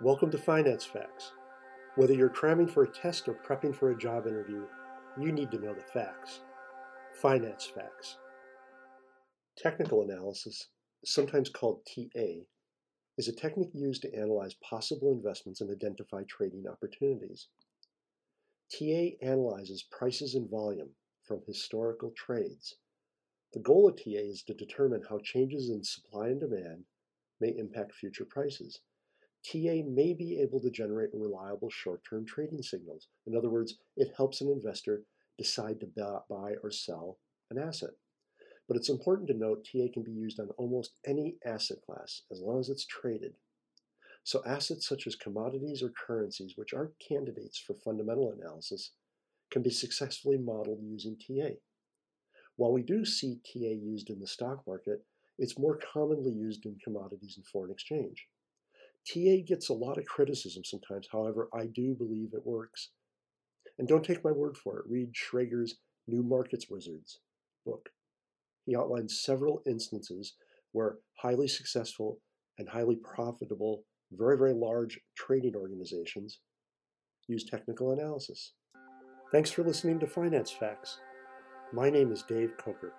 Welcome to Finance Facts. Whether you're cramming for a test or prepping for a job interview, you need to know the facts. Finance Facts. Technical analysis, sometimes called TA, is a technique used to analyze possible investments and identify trading opportunities. TA analyzes prices and volume from historical trades. The goal of TA is to determine how changes in supply and demand may impact future prices. TA may be able to generate reliable short-term trading signals. In other words, it helps an investor decide to buy or sell an asset. But it's important to note TA can be used on almost any asset class as long as it's traded. So assets such as commodities or currencies, which aren't candidates for fundamental analysis, can be successfully modeled using TA. While we do see TA used in the stock market, it's more commonly used in commodities and foreign exchange. TA gets a lot of criticism sometimes, however, I do believe it works. And don't take my word for it. Read Schwager's New Markets Wizards book. He outlines several instances where highly successful and highly profitable, very, very large trading organizations use technical analysis. Thanks for listening to Finance Facts. My name is Dave Coker.